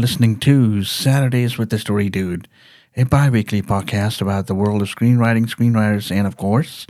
listening to Saturdays with the Story Dude, a bi weekly podcast about the world of screenwriting, screenwriters, and, of course,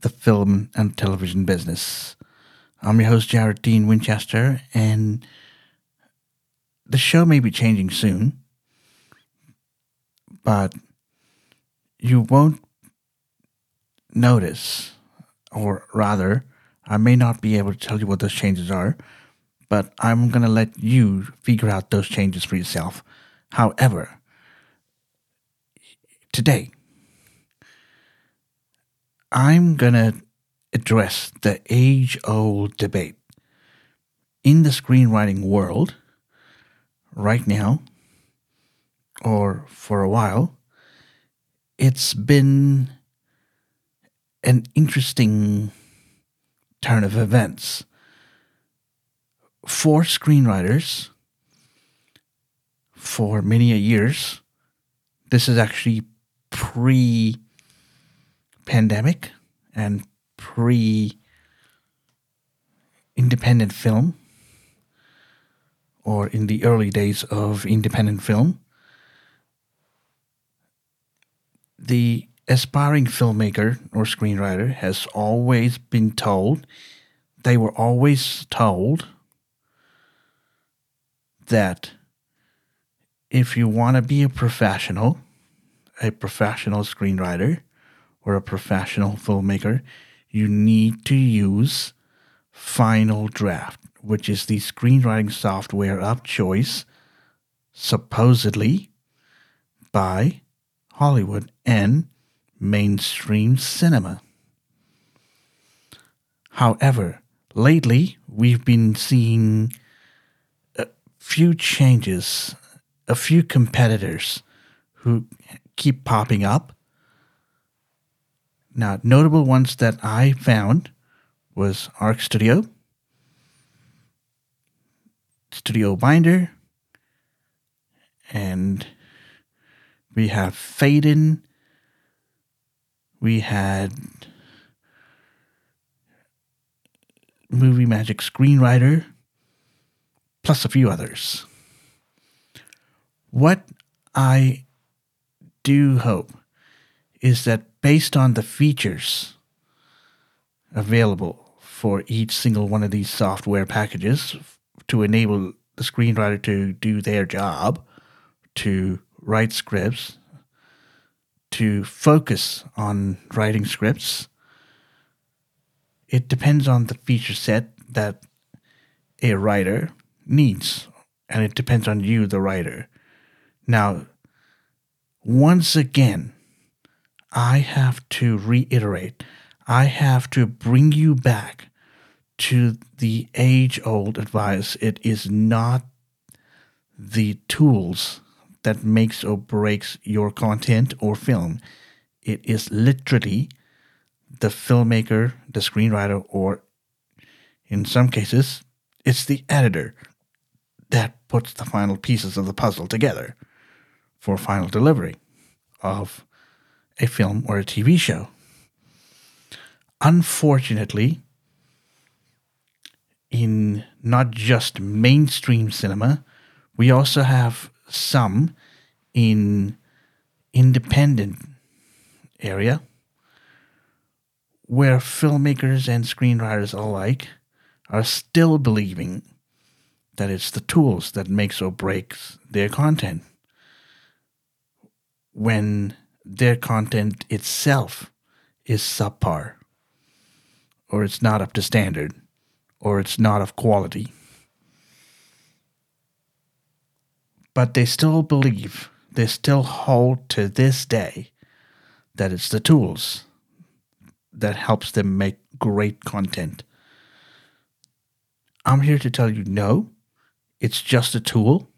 the film and television business. I'm your host, Jared Dean Winchester, and the show may be changing soon, but you won't notice, or rather, I may not be able to tell you what those changes are but I'm going to let you figure out those changes for yourself. However, today, I'm going to address the age old debate in the screenwriting world right now, or for a while. It's been an interesting turn of events for screenwriters for many years. This is actually pre pandemic and pre independent film, or in the early days of independent film. The aspiring filmmaker or screenwriter has always been told, they were always told that if you want to be a professional, a professional screenwriter, or a professional filmmaker, you need to use Final Draft, which is the screenwriting software of choice, supposedly by Hollywood and mainstream cinema. However, lately we've been seeing few changes, a few competitors who keep popping up. Now, notable ones that I found was Arc Studio, Studio Binder, and we have Fade In. We had Movie Magic Screenwriter plus a few others. What I do hope is that based on the features available for each single one of these software packages to enable the screenwriter to do their job, to write scripts, to focus on writing scripts, it depends on the feature set that a writer needs, and it depends on you, the writer. Now, once again, I have to reiterate, I have to bring you back to the age old advice. It is not the tools that makes or breaks your content or film. It is literally the filmmaker, the screenwriter, or in some cases, it's the editor that puts the final pieces of the puzzle together for final delivery of a film or a TV show. Unfortunately, in not just mainstream cinema, we also have some in independent area where filmmakers and screenwriters alike are still believing that it's the tools that makes or breaks their content. When their content itself is subpar, or it's not up to standard, or it's not of quality. But they still believe, they still hold to this day that it's the tools that helps them make great content. I'm here to tell you no, it's just a tool.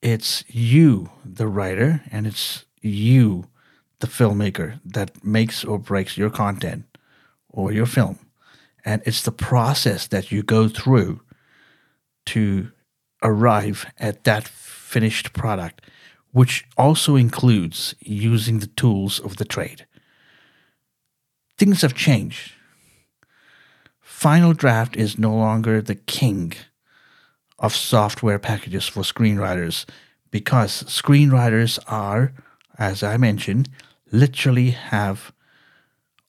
It's you, the writer, and it's you, the filmmaker, that makes or breaks your content or your film. And it's the process that you go through to arrive at that finished product, which also includes using the tools of the trade. Things have changed. Final Draft is no longer the king of software packages for screenwriters because screenwriters are, as I mentioned, literally have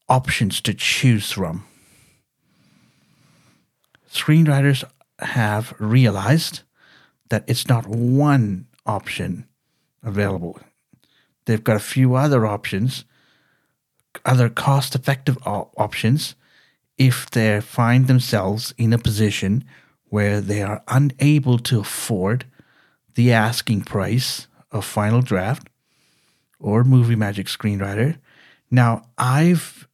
options to choose from. Screenwriters have realized that it's not one option available. They've got a few other options, other cost effective options, if they find themselves in a position where they are unable to afford the asking price of Final Draft or Movie Magic Screenwriter. Now, I've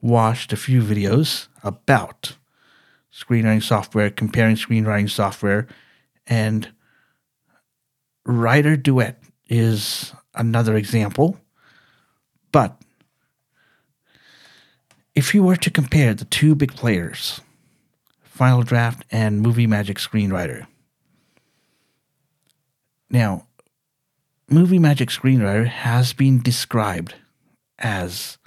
watched a few videos about screenwriting software, comparing screenwriting software, and Writer Duet is another example. But if you were to compare the two big players, Final Draft and Movie Magic Screenwriter, now, Movie Magic Screenwriter has been described as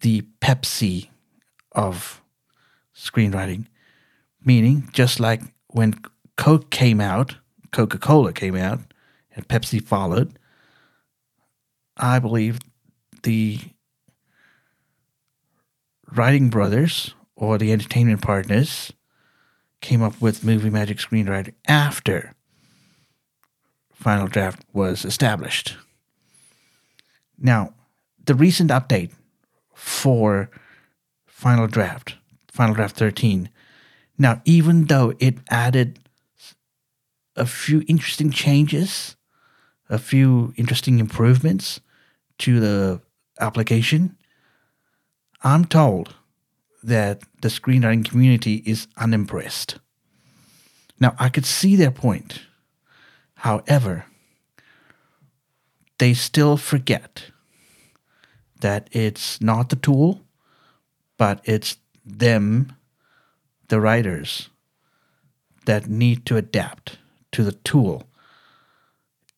the Pepsi of screenwriting, meaning just like when Coke came out, Coca Cola came out, and Pepsi followed, I believe the writing brothers or the entertainment partners came up with Movie Magic Screenwriter after Final Draft was established. Now, the recent update for Final Draft, Final Draft 13, now, even though it added a few interesting changes, a few interesting improvements to the application, I'm told that the screenwriting community is unimpressed. Now, I could see their point. However, they still forget that it's not the tool, but it's them, the writers, that need to adapt to the tool.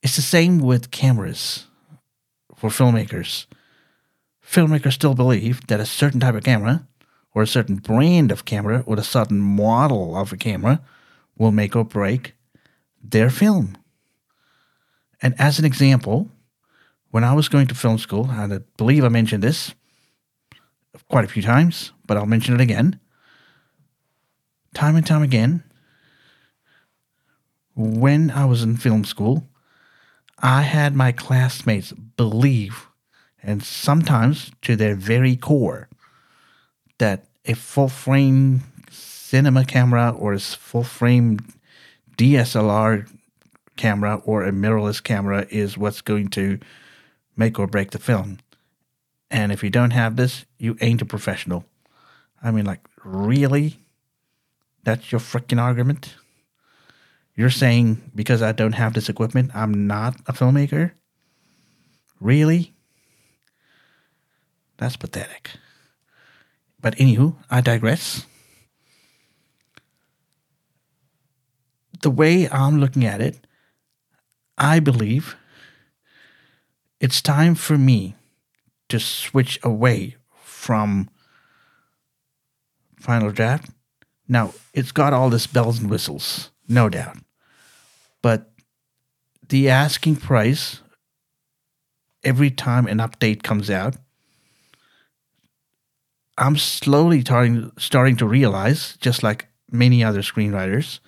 It's the same with cameras for filmmakers. Filmmakers still believe that a certain type of camera, or a certain brand of camera, or a certain model of a camera will make or break their film. And as an example, when I was going to film school, and I believe I mentioned this quite a few times, but I'll mention it again. Time and time again, when I was in film school, I had my classmates believe, and sometimes to their very core, that a full frame cinema camera or a full frame DSLR camera or a mirrorless camera is what's going to make or break the film. And if you don't have this, you ain't a professional. I mean, like, really? That's your freaking argument? You're saying because I don't have this equipment, I'm not a filmmaker? Really? That's pathetic. But anywho, I digress. The way I'm looking at it, I believe it's time for me to switch away from Final Draft. Now, it's got all this bells and whistles, no doubt. But the asking price every time an update comes out, I'm slowly starting starting to realize, just like many other screenwriters,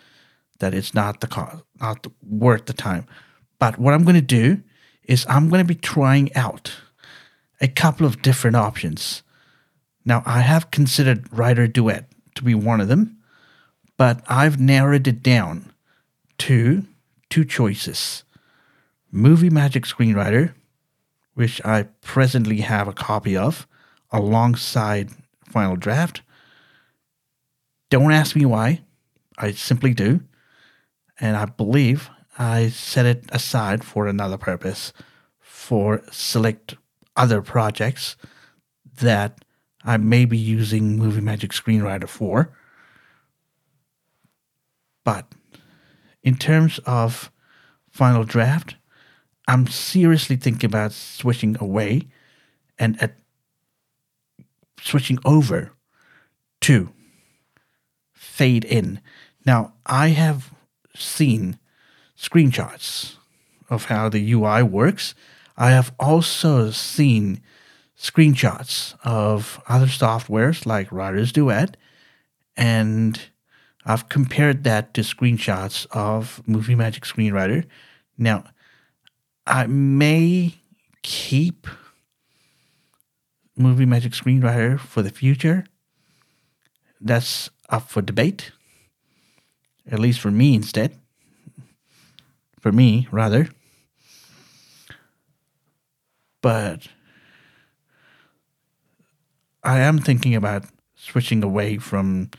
that it's not the cost, not the, worth the time. But what I'm going to do is I'm going to be trying out a couple of different options. Now, I have considered Writer Duet to be one of them, but I've narrowed it down to two choices Movie Magic Screenwriter, which I presently have a copy of alongside Final Draft. Don't ask me why, I simply do. And I believe I set it aside for another purpose for select other projects that I may be using Movie Magic Screenwriter for. But in terms of final draft, I'm seriously thinking about switching away and at switching over to fade in. Now, I have seen screenshots of how the UI works. I have also seen screenshots of other softwares like Writer's Duet, and I've compared that to screenshots of Movie Magic Screenwriter. Now, I may keep Movie Magic Screenwriter for the future. That's up for debate, at least for me instead. For me, rather. But I am thinking about switching away from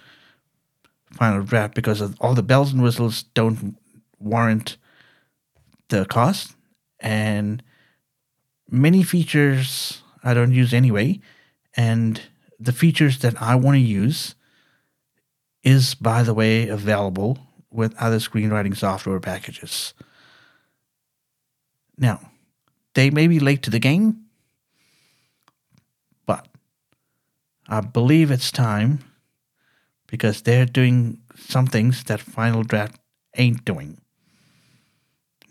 Final Draft because all the bells and whistles don't warrant the cost, and many features I don't use anyway, and the features that I want to use is, by the way, available with other screenwriting software packages. Now, they may be late to the game, but I believe it's time because they're doing some things that Final Draft ain't doing.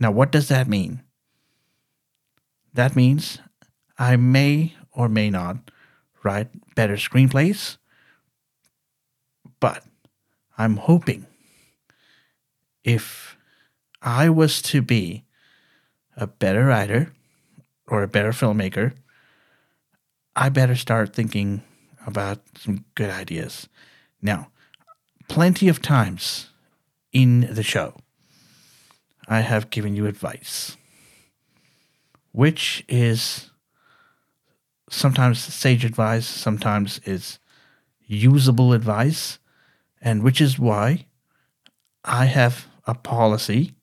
Now, what does that mean? That means I may or may not write better screenplays, but I'm hoping if I was to be a better writer or a better filmmaker, I better start thinking about some good ideas. Now, plenty of times in the show, I have given you advice, which is sometimes sage advice, sometimes is usable advice, and which is why I have a policy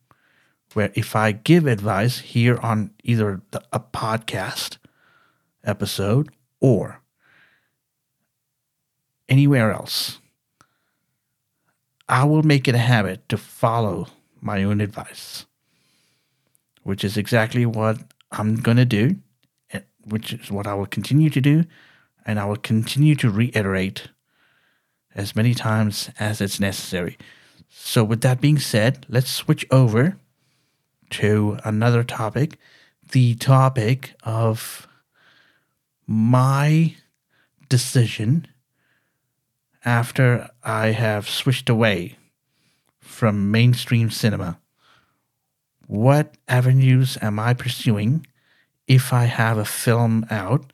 where if I give advice here on either the, a podcast episode or anywhere else, I will make it a habit to follow my own advice, which is exactly what I'm going to do, which is what I will continue to do, and I will continue to reiterate as many times as it's necessary. So, with that being said, let's switch over to another topic the topic of my decision after I have switched away from mainstream cinema. What avenues am I pursuing if I have a film out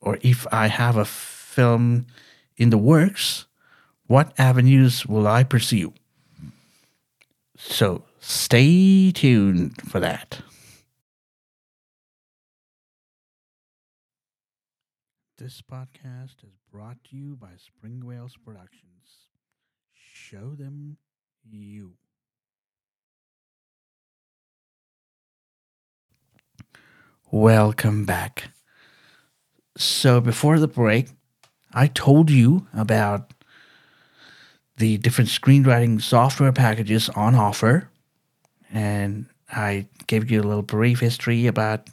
or if I have a film in the works? What avenues will I pursue? So stay tuned for that. This podcast is brought to you by Spring Whales Productions. Show them you. Welcome back. So, before the break, I told you about the different screenwriting software packages on offer, and I gave you a little brief history about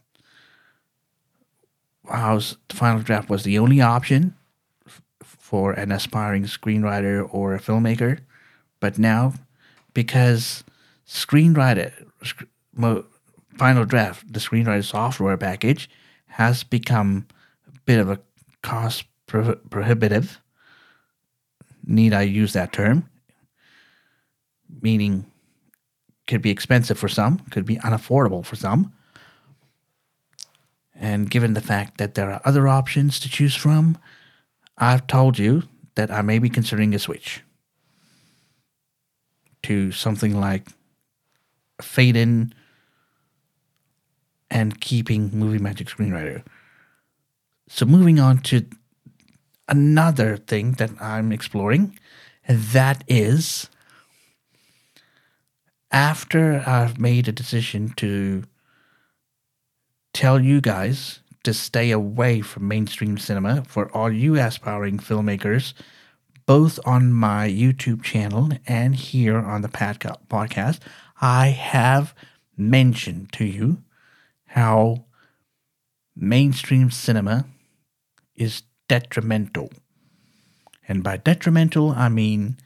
how the final draft was the only option f- for an aspiring screenwriter or a filmmaker. But now, because screenwriter, sc- mo- final draft, the screenwriter software package, has become a bit of a cost pro- prohibitive. Need I use that term? Meaning, could be expensive for some, could be unaffordable for some. And given the fact that there are other options to choose from, I've told you that I may be considering a switch to something like fade in and keeping Movie Magic Screenwriter. So, moving on to another thing that I'm exploring, and that is after I've made a decision to tell you guys to stay away from mainstream cinema for all you aspiring filmmakers, both on my YouTube channel and here on the podcast. I have mentioned to you how mainstream cinema is detrimental. And by detrimental, I mean,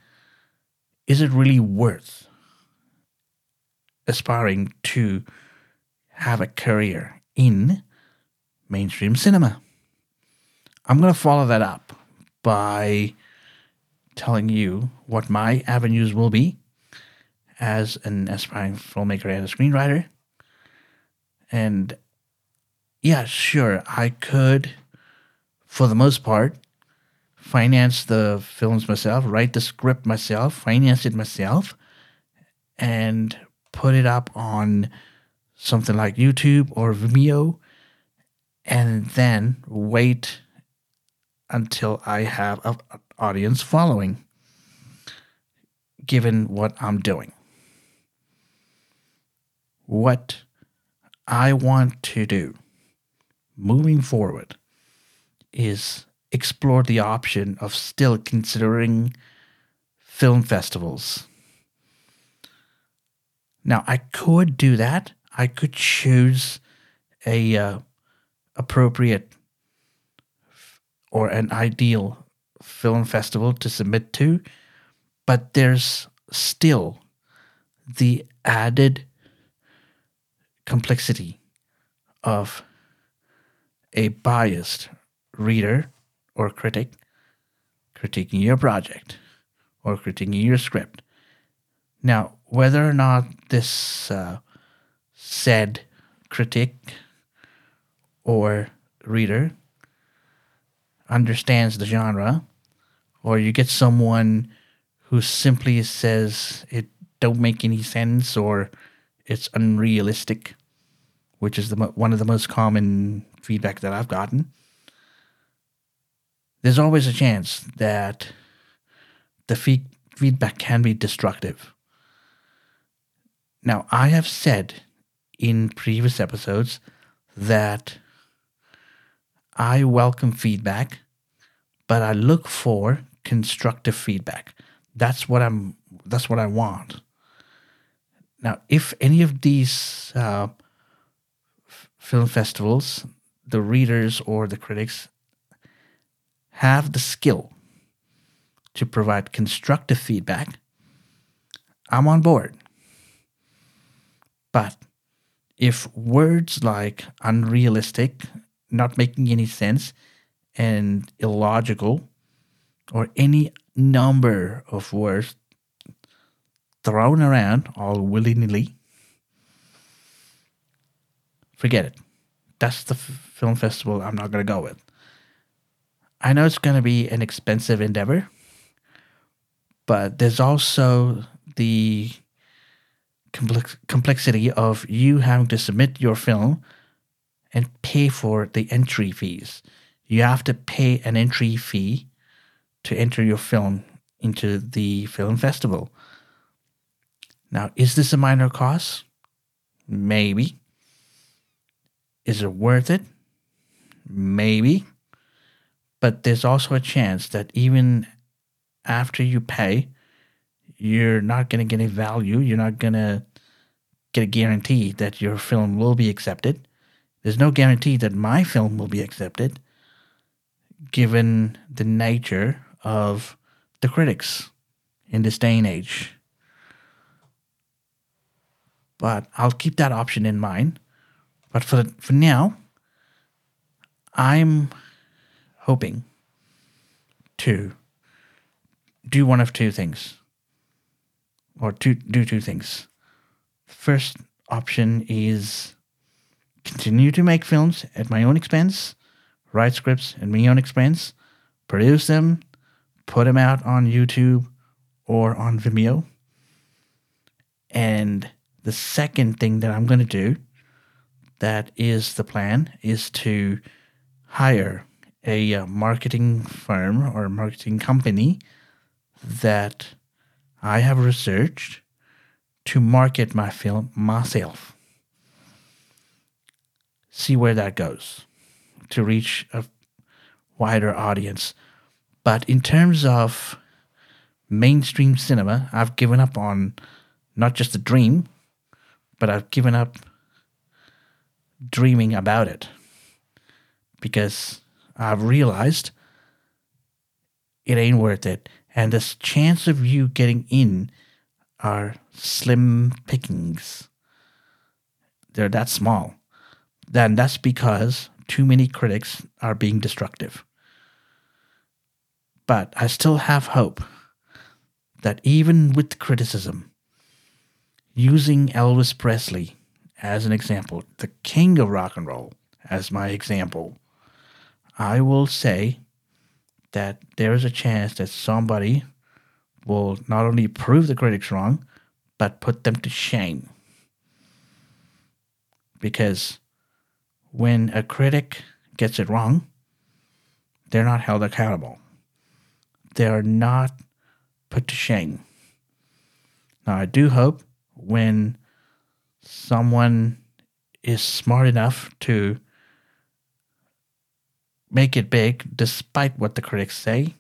is it really worth aspiring to have a career in mainstream cinema. I'm going to follow that up by telling you what my avenues will be as an aspiring filmmaker and a screenwriter. And yeah, sure, I could, for the most part, finance the films myself, write the script myself, finance it myself, and put it up on something like YouTube or Vimeo, and then wait until I have an audience following, given what I'm doing. What I want to do moving forward is explore the option of still considering film festivals. Now, I could do that. I could choose a uh, appropriate or an ideal film festival to submit to, but there's still the added complexity of a biased reader or critic critiquing your project or critiquing your script. Now, whether or not this uh, said critic or reader understands the genre, or you get someone who simply says it don't make any sense or it's unrealistic, which is the one of the most common feedback that I've gotten. There's always a chance that the fee- feedback can be destructive. Now, I have said in previous episodes that I welcome feedback, but I look for constructive feedback. That's what I'm. That's what I want. Now, if any of these uh, film festivals, the readers or the critics, have the skill to provide constructive feedback, I'm on board. But if words like unrealistic not making any sense and illogical or any number of words thrown around all willy nilly, forget it. That's the f- film festival I'm not going to go with. I know it's going to be an expensive endeavor, but there's also the complex- complexity of you having to submit your film and pay for the entry fees. You have to pay an entry fee to enter your film into the film festival. Now, is this a minor cost? Maybe. Is it worth it? Maybe. But there's also a chance that even after you pay, you're not going to get any value. You're not going to get a guarantee that your film will be accepted. There's no guarantee that my film will be accepted, given the nature of the critics in this day and age. But I'll keep that option in mind. But for for now, I'm hoping to do one of two things, or to do two things. First option is continue to make films at my own expense, write scripts at my own expense, produce them, put them out on YouTube or on Vimeo. And the second thing that I'm going to do, that is the plan, is to hire a uh, marketing firm or marketing company that I have researched to market my film myself see where that goes to reach a wider audience. But in terms of mainstream cinema, I've given up on not just the dream, but I've given up dreaming about it because I've realized it ain't worth it. And the chance of you getting in are slim pickings they're that small, then that's because too many critics are being destructive. But I still have hope that even with criticism, using Elvis Presley as an example, the king of rock and roll as my example, I will say that there is a chance that somebody will not only prove the critics wrong, but put them to shame. Because when a critic gets it wrong, they're not held accountable. They are not put to shame. Now, I do hope when someone is smart enough to make it big despite what the critics say,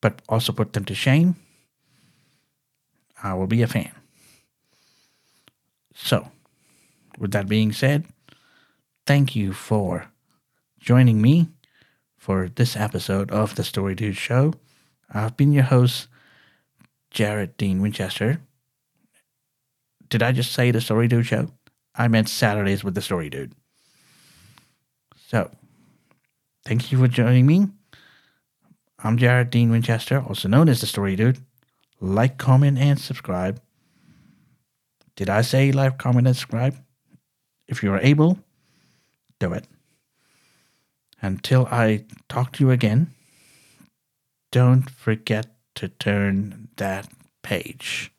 but also put them to shame, I will be a fan. So, with that being said, thank you for joining me for this episode of the Story Dude Show. I've been your host, Jared Dean Winchester. Did I just say the Story Dude Show? I meant Saturdays with the Story Dude. So, thank you for joining me. I'm Jared Dean Winchester, also known as the Story Dude. Like, comment, and subscribe. Did I say like, comment, and subscribe? If you are able, do it. Until I talk to you again, don't forget to turn that page.